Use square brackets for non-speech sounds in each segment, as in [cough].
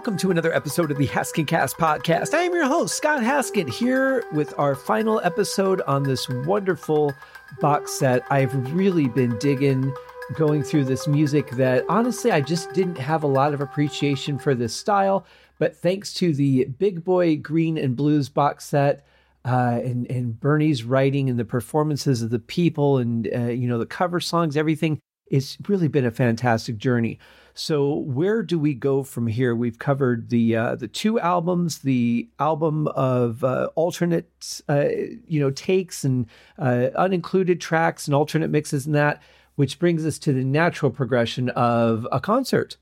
welcome to another episode of the Haskin Cast podcast. I am your host, Scott Haskin, here with our final episode on this wonderful box set. I've really been digging going through this music that honestly I just didn't have a lot of appreciation for this style, but thanks to the Big Boy Green and Blues box set, uh, and and Bernie's writing and the performances of the people and uh, you know the cover songs, everything. It's really been a fantastic journey. So where do we go from here? We've covered the uh, the two albums, the album of uh, alternate uh, you know takes and uh, unincluded tracks and alternate mixes and that, which brings us to the natural progression of a concert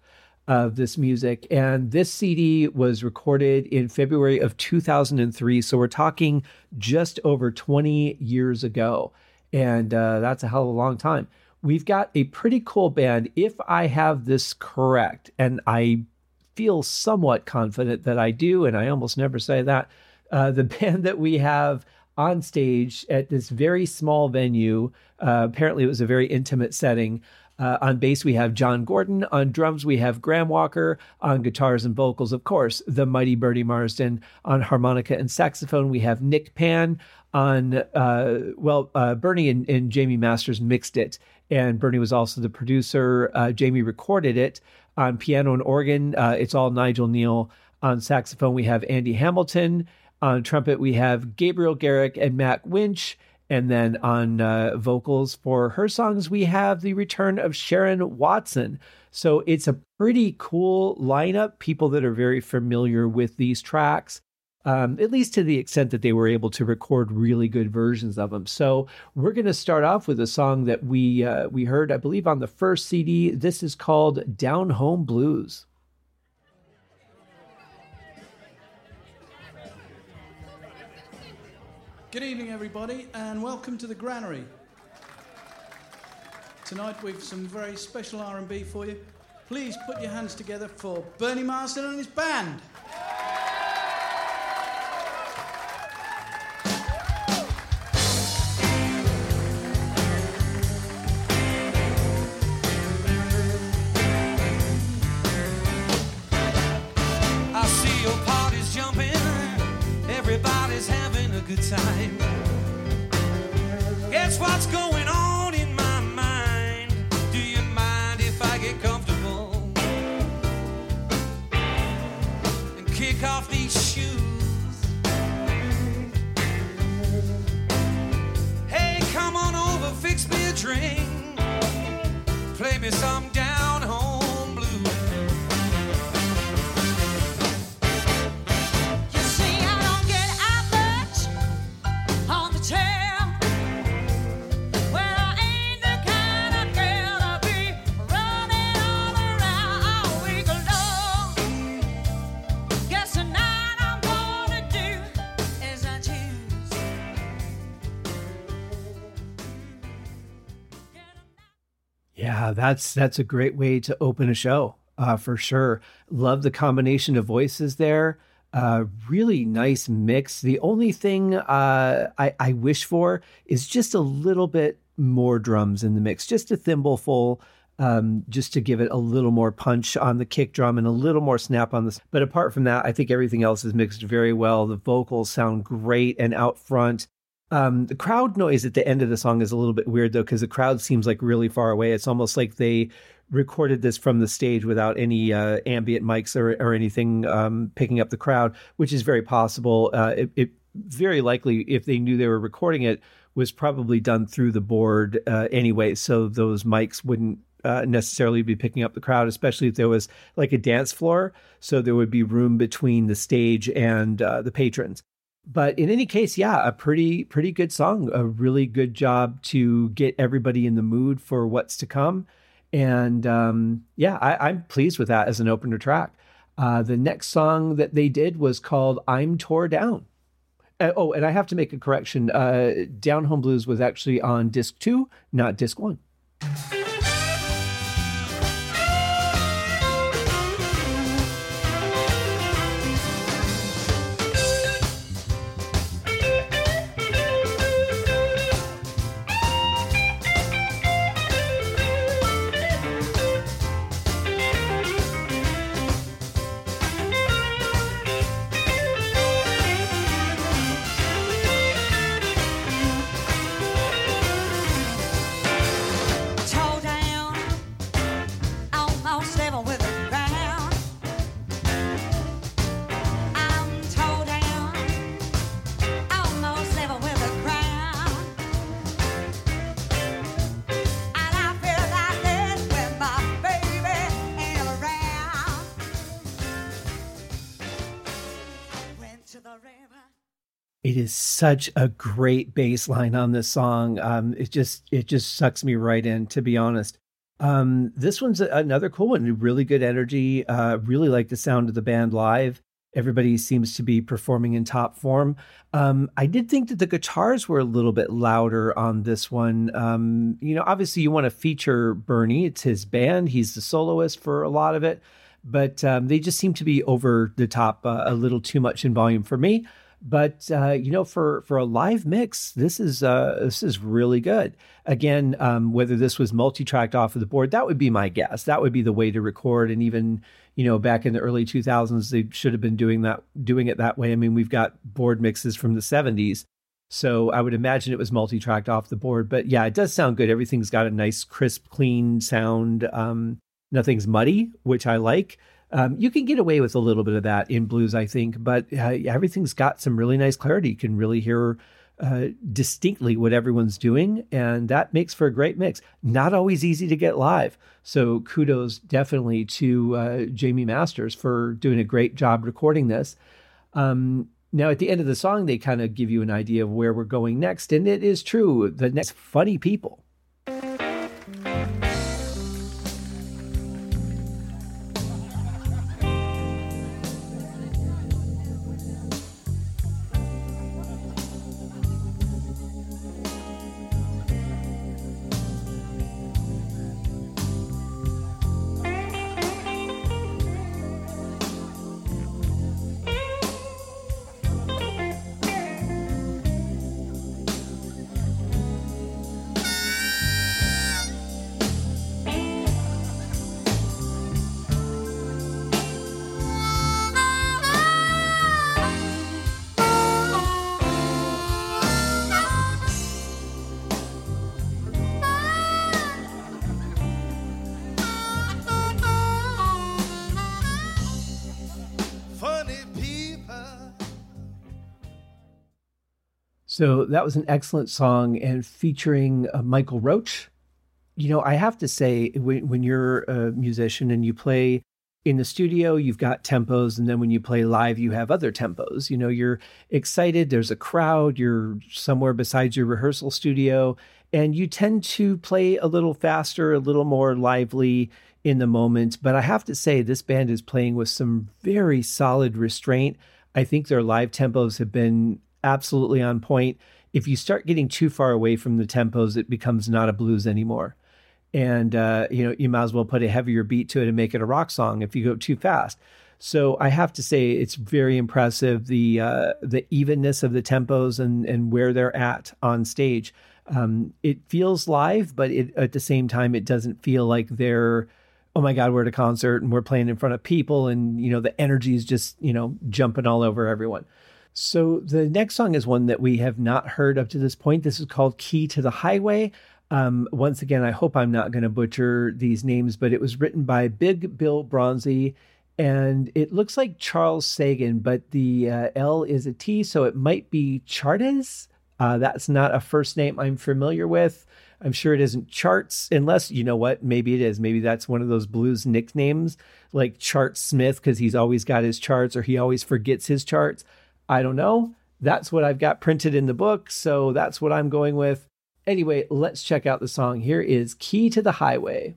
of this music. And this CD was recorded in February of 2003. So we're talking just over 20 years ago. And uh, that's a hell of a long time. We've got a pretty cool band. If I have this correct, and I feel somewhat confident that I do, and I almost never say that, uh, the [laughs] band that we have on stage at this very small venue, uh, apparently it was a very intimate setting, uh, on bass, we have John Gordon. On drums, we have Graham Walker. On guitars and vocals, of course, the mighty Bernie Marsden. On harmonica and saxophone, we have Nick Payn. On, uh, well, uh, Bernie and, and, Jamie Masters mixed it, and Bernie was also the producer. Uh, Jamie recorded it. On piano and organ, uh, it's all Nigel Neill. On saxophone, we have Andy Hamilton. On trumpet, we have Gabriel Garrick and Matt Winch. And then on uh, vocals for her songs, we have the return of Sharon Watson. So it's a pretty cool lineup, people that are very familiar with these tracks. Um, at least to the extent that they were able to record really good versions of them. So we're going to start off with a song that we uh, we heard, I believe, on the first CD. This is called "Down Home Blues." Good evening, everybody, and welcome to the Granary. Tonight we've some very special R&B for you. Please put your hands together for Bernie Marsden and his band. Drink, play me some down that's that's a great way to open a show uh, for sure. Love the combination of voices there. Uh, really nice mix. The only thing uh, I, I wish for is just a little bit more drums in the mix, just a thimbleful, um, just to give it a little more punch on the kick drum and a little more snap on this. But apart from that, I think everything else is mixed very well. The vocals sound great and out front. Um, the crowd noise at the end of the song is a little bit weird though, because the crowd seems like really far away. It's almost like they recorded this from the stage without any uh, ambient mics or, or anything um, picking up the crowd, which is very possible. Uh, it, it, very likely, if they knew they were recording it, was probably done through the board uh, anyway, so those mics wouldn't uh, necessarily be picking up the crowd, especially if there was like a dance floor. So there would be room between the stage and uh, the patrons but in any case, yeah, a pretty pretty good song. A really good job to get everybody in the mood for what's to come. And um, yeah, I, am pleased with that as an opener track. Uh, the next song that they did was called "I'm Tore Down." Uh, oh, and I have to make a correction. Uh, Down Home Blues was actually on disc two, not disc one. Is such a great bass line on this song. Um, it just it just sucks me right in, to be honest. Um, this one's another cool one. Really good energy. Uh, really like the sound of the band live. Everybody seems to be performing in top form. Um, I did think that the guitars were a little bit louder on this one. Um, you know, obviously you want to feature Bernie. It's his band. He's the soloist for a lot of it, but um, they just seem to be over the top uh, a little too much in volume for me. But uh, you know, for for a live mix, this is uh, this is really good. Again, um, whether this was multi-tracked off of the board, that would be my guess. That would be the way to record. And even you know, back in the early 2000s, they should have been doing that doing it that way. I mean, we've got board mixes from the 70s. So I would imagine it was multi-tracked off the board, but yeah, it does sound good. Everything's got a nice, crisp, clean sound. Um, nothing's muddy, which I like. Um, you can get away with a little bit of that in blues, I think, but uh, everything's got some really nice clarity. You can really hear uh, distinctly what everyone's doing, and that makes for a great mix. Not always easy to get live. So kudos definitely to uh, Jamie Masters for doing a great job recording this. Um, now, at the end of the song, they kind of give you an idea of where we're going next, and it is true. The next funny people. So that was an excellent song and featuring uh, Michael Roach. You know, I have to say, when, when you're a musician and you play in the studio, you've got tempos. And then when you play live, you have other tempos. You know, you're excited, there's a crowd, you're somewhere besides your rehearsal studio, and you tend to play a little faster, a little more lively in the moment. But I have to say, this band is playing with some very solid restraint. I think their live tempos have been absolutely on point. If you start getting too far away from the tempos, it becomes not a blues anymore. And uh, you know, you might as well put a heavier beat to it and make it a rock song if you go too fast. So I have to say it's very impressive the uh, the evenness of the tempos and and where they're at on stage. Um, it feels live, but it, at the same time, it doesn't feel like they're oh my god we're at a concert and we're playing in front of people and you know the energy is just you know jumping all over everyone. So the next song is one that we have not heard up to this point. This is called Key to the Highway. Um, once again, I hope I'm not going to butcher these names, but it was written by Big Bill Broonzy, and it looks like Charles Sagan, but the uh, L is a T, so it might be Chartes. Uh, that's not a first name I'm familiar with. I'm sure it isn't Charts, unless you know what, maybe it is. Maybe that's one of those blues nicknames like Chart Smith because he's always got his charts or he always forgets his charts. I don't know. That's what I've got printed in the book. So that's what I'm going with. Anyway, let's check out the song. Here is Key to the Highway.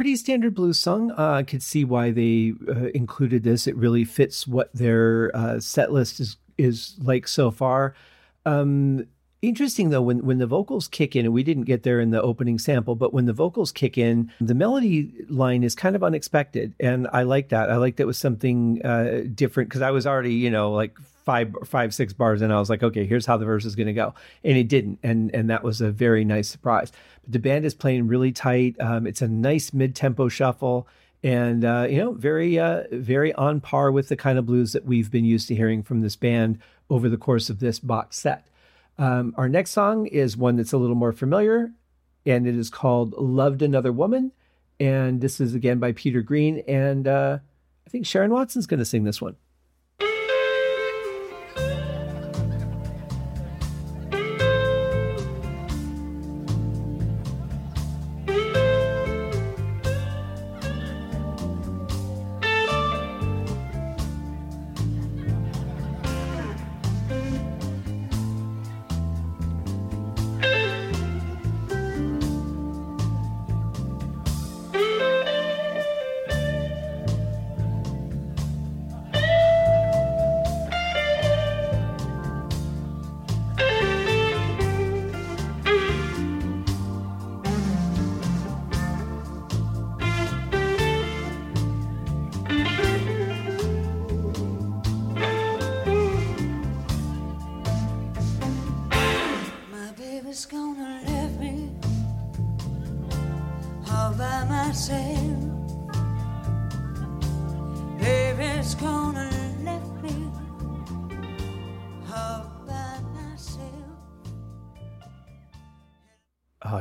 Pretty standard blues song. Uh, I could see why they uh, included this. It really fits what their uh, set list is is like so far. Um, Interesting though, when when the vocals kick in, and we didn't get there in the opening sample, but when the vocals kick in, the melody line is kind of unexpected, and I like that. I like that was something uh, different because I was already, you know, like five five six bars and I was like, okay, here's how the verse is going to go, and it didn't, and and that was a very nice surprise. But the band is playing really tight. Um, it's a nice mid tempo shuffle and uh, you know very uh, very on par with the kind of blues that we've been used to hearing from this band over the course of this box set. Um, our next song is one that's a little more familiar, and it is called Loved Another Woman. And this is again by Peter Green. And uh, I think Sharon Watson's going to sing this one.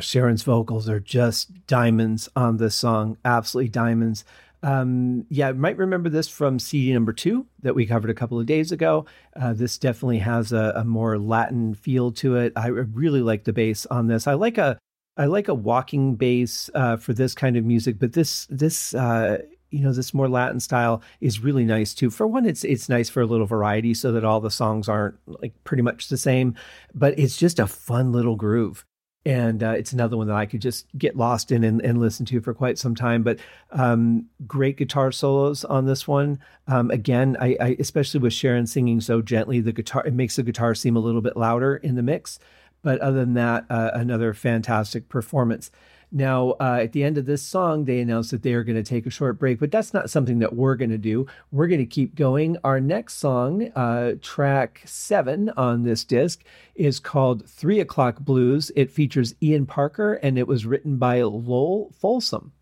Sharon's vocals are just diamonds on this song, absolutely diamonds. Um, yeah, might remember this from CD number two that we covered a couple of days ago. Uh, this definitely has a, a, more Latin feel to it. I really like the bass on this. I like a I like a walking bass uh, for this kind of music, but this this uh, you know this more Latin style is really nice too. For one, it's it's nice for a little variety, so that all the songs aren't like pretty much the same, but it's just a fun little groove and uh, it's another one that I could just get lost in and, and listen to for quite some time. But um, great guitar solos on this one. Um, again, I, I, especially with Sharon singing so gently, the guitar it makes the guitar seem a little bit louder in the mix. But other than that, uh, another fantastic performance. Now, uh, at the end of this song, they announced that they are going to take a short break, but that's not something that we're going to do. We're going to keep going. Our next song, uh, track seven on this disc, is called Three O'Clock Blues. It features Ian Parker and it was written by Lowell Fulsom.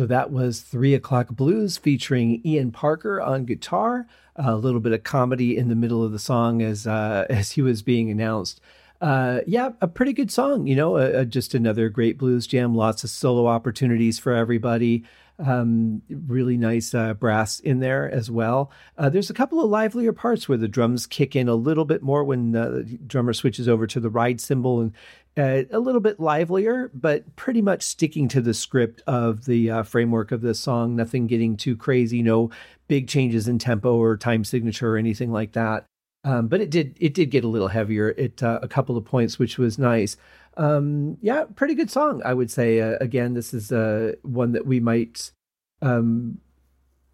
So that was Three O'Clock Blues featuring Ian Parker on guitar. A little bit of comedy in the middle of the song as uh, [laughs] as he was being announced. Uh, yeah, a pretty good song. You know, just another great blues jam. Lots of solo opportunities for everybody. Um, really nice uh, brass in there as well. Uh, there's a couple of livelier parts where the drums kick in a little bit more when the drummer switches over to the ride cymbal and uh, a little bit livelier, but pretty much sticking to the script of the uh, framework of the song. Nothing getting too crazy, no big changes in tempo or time signature or anything like that. Um, but it did it did get a little heavier at uh, a couple of points, which was nice um, yeah, pretty good song, I would say. Uh, again, this is uh, one that we might um,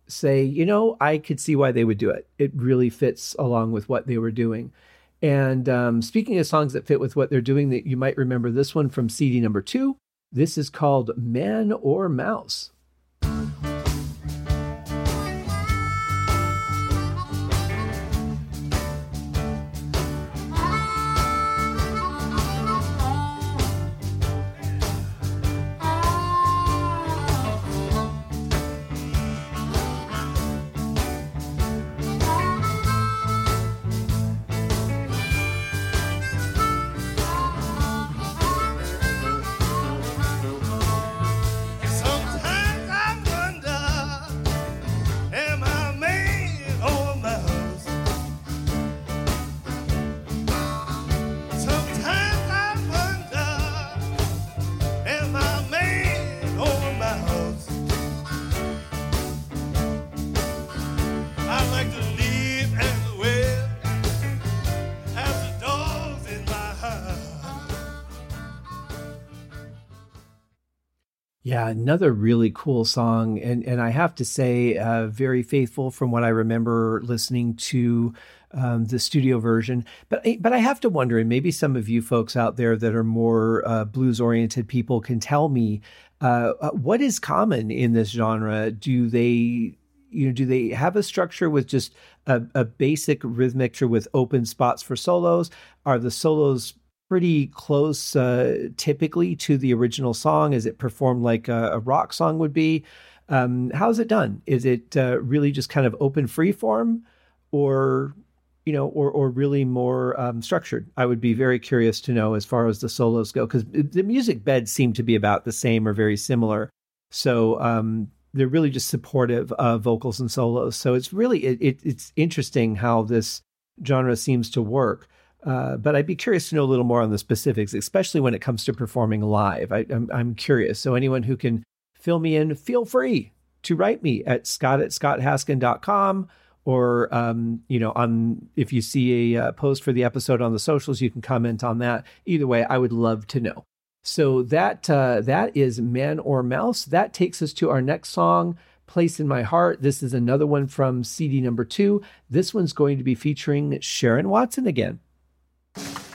say, you know, I could see why they would do it. It really fits along with what they were doing. And um, speaking of songs that fit with what they're doing, that you might remember this one from CD number two. This is called Man or Mouse. Yeah, another really cool song, and and I have to say, uh, very faithful from what I remember listening to um, the studio version. But but I have to wonder, and maybe some of you folks out there that are more uh, blues oriented people can tell me uh, uh, what is common in this genre. Do they you know do they have a structure with just a, a basic rhythmic structure with open spots for solos? Are the solos pretty close uh, typically to the original song? Is it performed like a, a rock song would be? Um, how's it done? Is it uh, really just kind of open free form or you know, or or really more um, structured. I would be very curious to know as far as the solos go because the music beds seem to be about the same or very similar. So um, they're really just supportive of vocals and solos. So it's really it, it, it's interesting how this genre seems to work. Uh, but I'd be curious to know a little more on the specifics, especially when it comes to performing live. I, I'm, I'm curious. So anyone who can fill me in, feel free to write me at scott at scotthaskin.com or um, you know on if you see a uh, post for the episode on the socials you can comment on that. Either way i would love to know. So that uh, that is man or mouse. That takes us to our next song place in my heart. This is another one from cd number two. This one's going to be featuring sharon watson again you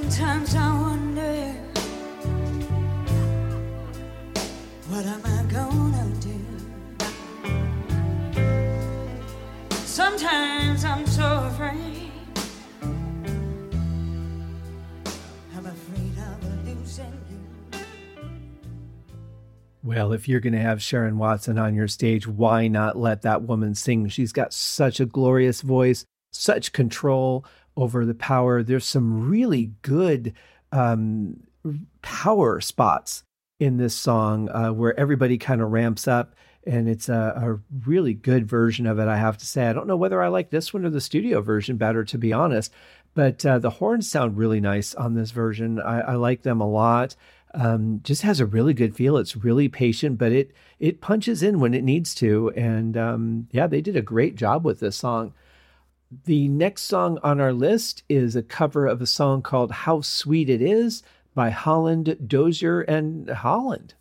Sometimes I wonder what am I gonna do? Sometimes I'm so afraid. I'm afraid of losing you. Well, if you're going to have Sharon Watson on your stage, why not let that woman sing? She's got such a glorious voice, such control over the power. There's some really good um, power spots in this song uh, where everybody kind of ramps up. And it's a, a, really good version of it, I have to say. I don't know whether I like this one or the studio version better, to be honest. But uh, the horns sound really nice on this version. I, I like them a lot. Um, just has a really good feel. It's really patient, but it it punches in when it needs to. And um, yeah, they did a great job with this song. The next song on our list is a cover of a song called How Sweet It Is by Holland Dozier and Holland.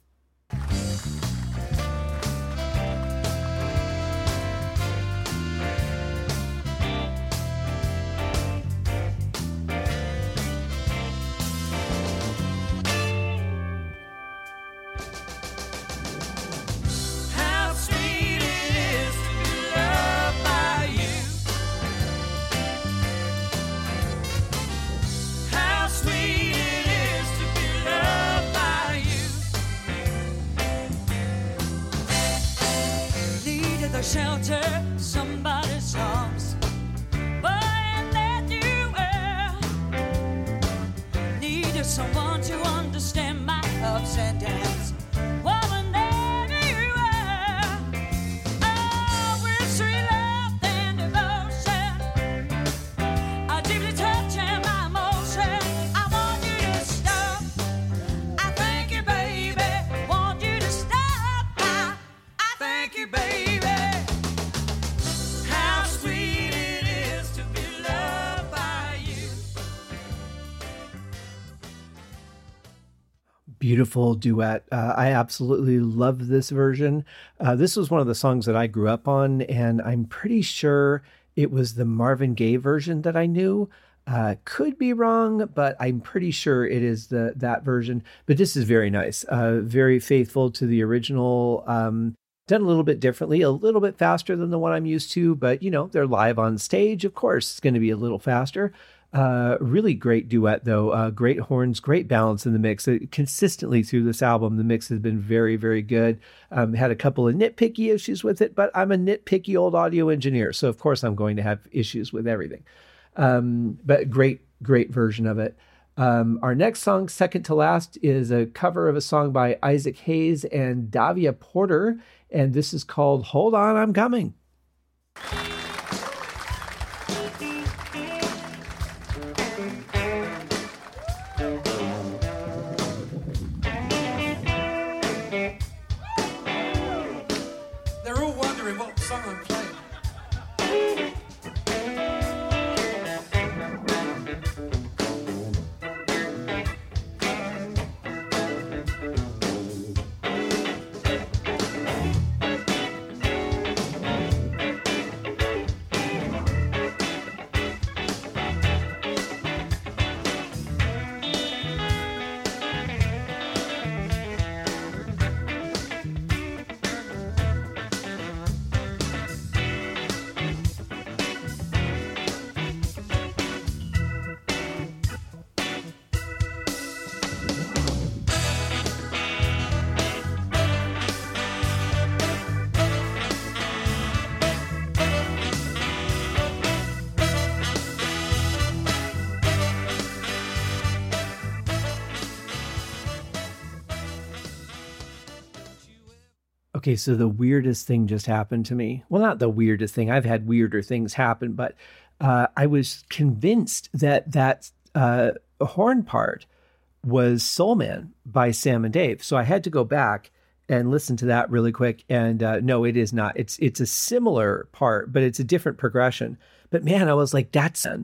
Beautiful duet. Uh, I absolutely love this version. Uh, this was one of the songs that I grew up on, and I'm pretty sure it was the Marvin Gaye version that I knew. Uh, could be wrong, but I'm pretty sure it is the that version. But this is very nice, uh, very faithful to the original. Um, done a little bit differently, a little bit faster than the one I'm used to, but you know they're live on stage. Of course, it's going to be a little faster. Uh, really great duet, though. Uh, great horns, great balance in the mix. Uh, consistently through this album, the mix has been very, very good. Um, had a couple of nitpicky issues with it, but I'm a nitpicky old audio engineer, so of course I'm going to have issues with everything. Um, but great, great version of it. Um, our next song, second to last, is a cover of a song by Isaac Hayes and David Porter, and this is called "Hold On, I'm Coming." Okay, so the weirdest thing just happened to me. Well, not the weirdest thing. I've had weirder things happen, but uh, I was convinced that that uh, horn part was Soul Man by Sam and Dave. So I had to go back and listen to that really quick. And uh, no, it is not. It's it's a similar part, but it's a different progression. But man, I was like, that's uh,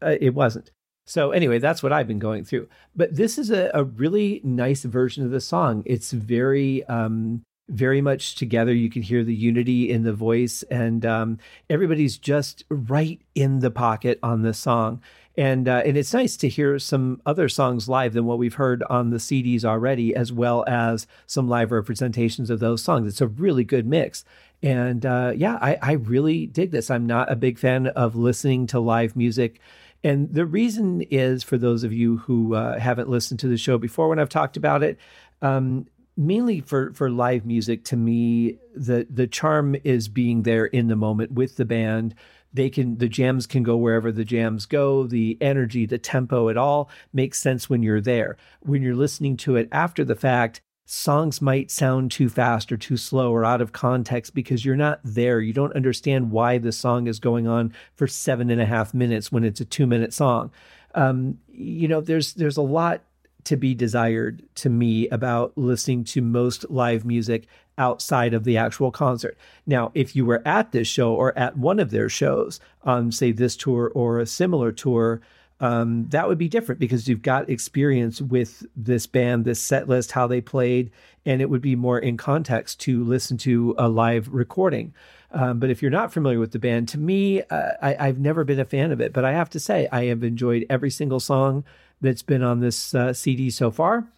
it wasn't. So anyway, that's what I've been going through. But this is a, a really nice version of the song. It's very um, very much together. You can hear the unity in the voice, and um, everybody's just right in the pocket on this song. And uh, and it's nice to hear some other songs live than what we've heard on the CDs already, as well as some live representations of those songs. It's a really good mix. And uh, yeah, I, I really dig this. I'm not a big fan of listening to live music. And the reason is for those of you who uh, haven't listened to the show before when I've talked about it, um, mainly for for live music to me the the charm is being there in the moment with the band. They can the jams can go wherever the jams go. The energy the tempo it all makes sense when you're there. When you're listening to it after the fact songs might sound too fast or too slow or out of context because you're not there. You don't understand why the song is going on for seven and a half minutes when it's a two minute song. Um, you know there's there's a lot to be desired to me about listening to most live music outside of the actual concert. Now, if you were at this show or at one of their shows on, say, this tour or a similar tour, um, that would be different because you've got experience with this band, this set list, how they played, and it would be more in context to listen to a live recording. Um, but if you're not familiar with the band, to me, uh, I, I've never been a fan of it. But I have to say, I have enjoyed every single song that's been on this uh, CD so far.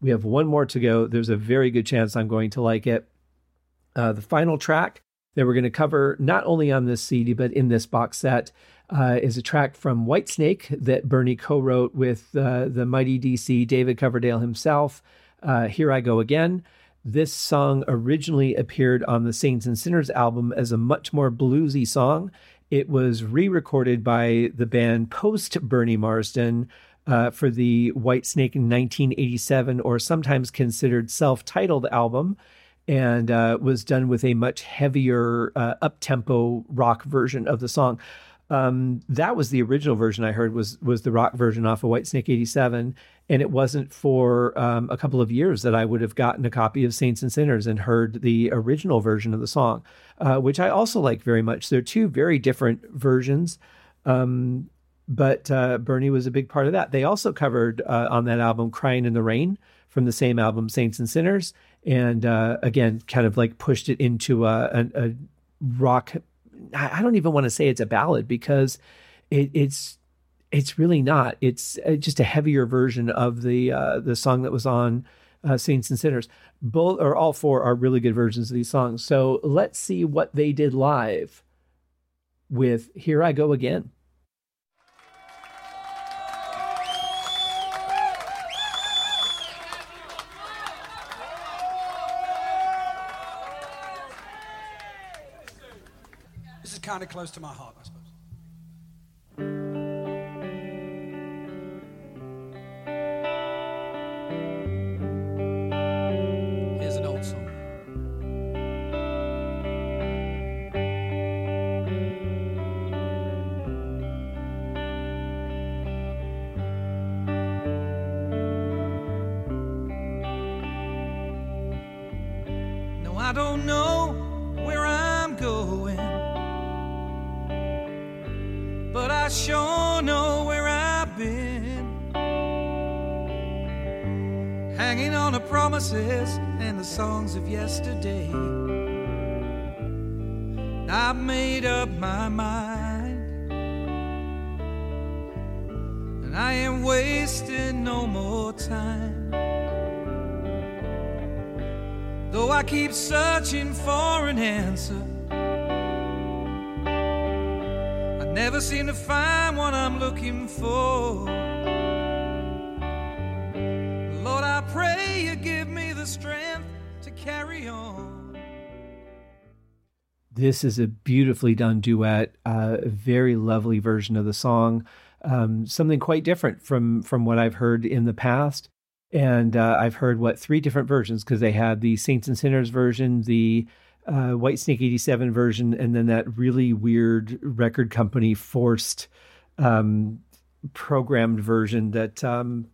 We have one more to go. There's a very good chance I'm going to like it. Uh, the final track that we're going to cover, not only on this CD, but in this box set, uh, is a track from Whitesnake that Bernie co wrote with uh, the mighty DC David Coverdale himself. Uh, Here I Go Again. This song originally appeared on the Saints and Sinners album as a much more bluesy song. It was re recorded by the band post Bernie Marsden uh, for the Whitesnake in 1987, or sometimes considered self titled album, and uh, was done with a much heavier, uh, up tempo rock version of the song. Um, that was the original version I heard was was the rock version off of Whitesnake '87, and it wasn't for um, a couple of years that I would have gotten a copy of Saints and Sinners and heard the original version of the song, uh, which I also like very much. They're two very different versions. Um, but uh, Bernie was a big part of that. They also covered uh, on that album "Crying in the Rain" from the same album, Saints and Sinners, and uh, again, kind of like pushed it into a, a, a, rock. I don't even want to say it's a ballad because it, it's it's really not. It's uh, just a heavier version of the uh, the song that was on uh, Saints and Sinners. Both or all four are really good versions of these songs. So let's see what they did live with "Here I Go Again." Kind of close to my heart, I suppose. And the songs of yesterday. I've made up my mind, and I ain't wasting no more time. Though I keep searching for an answer, I never seem to find what I'm looking for. Strength to carry on. This is a beautifully done duet, a very lovely version of the song. Um, something quite different from from what I've heard in the past. And uh, I've heard what three different versions because they had the Saints and Sinners version, the uh, White Snake '87 version, and then that really weird record company forced um, programmed version that um,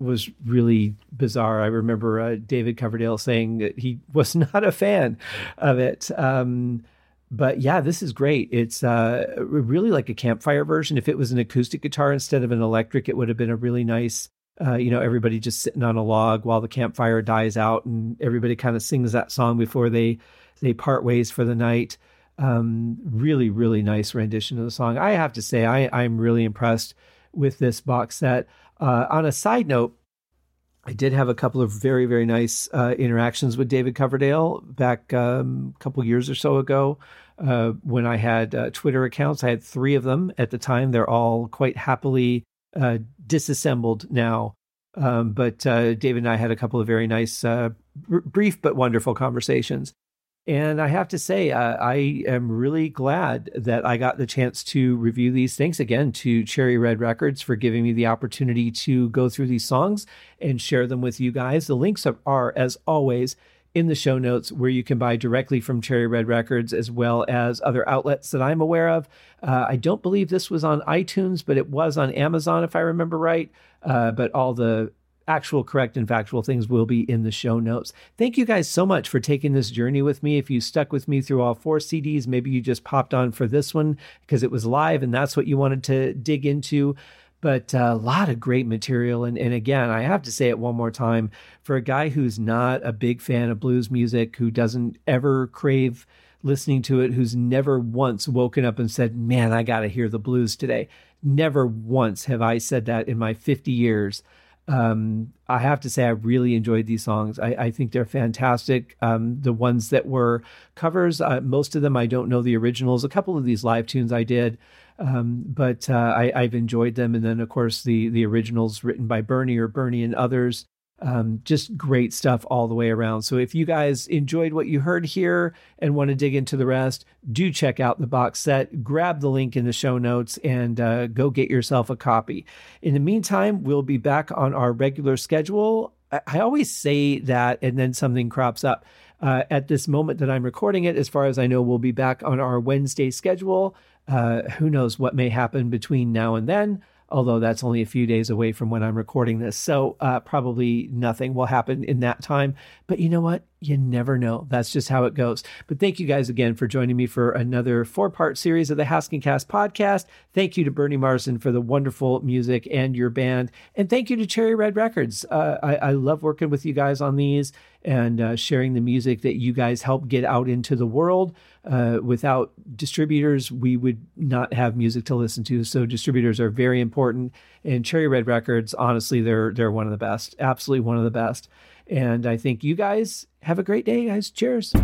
was really bizarre. I remember uh, David Coverdale saying that he [laughs] was not a fan of it. Um, but yeah, this is great. It's uh, really like a campfire version. If it was an acoustic guitar instead of an electric, it would have been a really nice. Uh, you know, everybody just sitting on a log while the campfire dies out, and everybody kind of sings that song before they they part ways for the night. Um, really, really nice rendition of the song. I have to say, I, I'm really impressed with this box set. Uh, on a side note, I did have a couple of very, very nice uh, interactions with David Coverdale back um, a couple years or so ago uh, when I had uh, Twitter accounts. I had three of them at the time. They're all quite happily uh, disassembled now. Um, but uh, David and I had a couple of very nice, br- brief but wonderful conversations. And I have to say, uh, I am really glad that I got the chance to review these. Thanks again to Cherry Red Records for giving me the opportunity to go through these songs and share them with you guys. The links are, as always, in the show notes where you can buy directly from Cherry Red Records as well as other outlets that I'm aware of. Uh, I don't believe this was on iTunes, but it was on Amazon, if I remember right. Uh, but all the actual correct and factual things will be in the show notes. Thank you guys so much for taking this journey with me. If you stuck with me through all four CDs, maybe you just popped on for this one because it was live and that's what you wanted to dig into. But uh, a lot of great material. And, and again, I have to say it one more time for a guy who's not a big fan of blues music, who doesn't ever crave listening to it, who's never once woken up and said, Man, I got to hear the blues today. Never once have I said that in my 50 years um, I have to say I really enjoyed these songs. I, I think they're fantastic. Um, the ones that were covers, uh, most of them I don't know the originals. A couple of these live tunes I did, um, but uh, I, I've enjoyed them. And then of course the the originals written by Bernie or Bernie and others. Um, just great stuff all the way around. So if you guys enjoyed what you heard here and want to dig into the rest, do check out the box set. Grab the link in the show notes and uh, go get yourself a copy. In the meantime, we'll be back on our regular schedule. I, always say that, and then something crops up. Uh, at this moment that I'm recording it, as far as I know, we'll be back on our Wednesday schedule. Uh, who knows what may happen between now and then? Although that's only a few days away from when I'm recording this. So uh, probably nothing will happen in that time. But you know what? You never know. That's just how it goes. But thank you guys again for joining me for another four part series of the Haskincast podcast. Thank you to Bernie Marsden for the wonderful music and your band. And thank you to Cherry Red Records. Uh, I, I, love working with you guys on these and uh, sharing the music that you guys help get out into the world. Uh, without distributors, we would not have music to listen to. So distributors are very important. And Cherry Red Records, honestly, they're they're one of the best. Absolutely one of the best. And I think you guys have a great day, guys. Cheers.